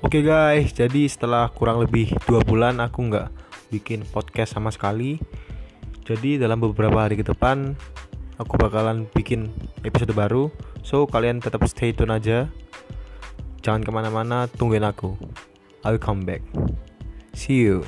Oke guys, jadi setelah kurang lebih dua bulan aku nggak bikin podcast sama sekali. Jadi dalam beberapa hari ke depan aku bakalan bikin episode baru. So kalian tetap stay tune aja. Jangan ke mana-mana, tungguin aku. I'll come back. See you.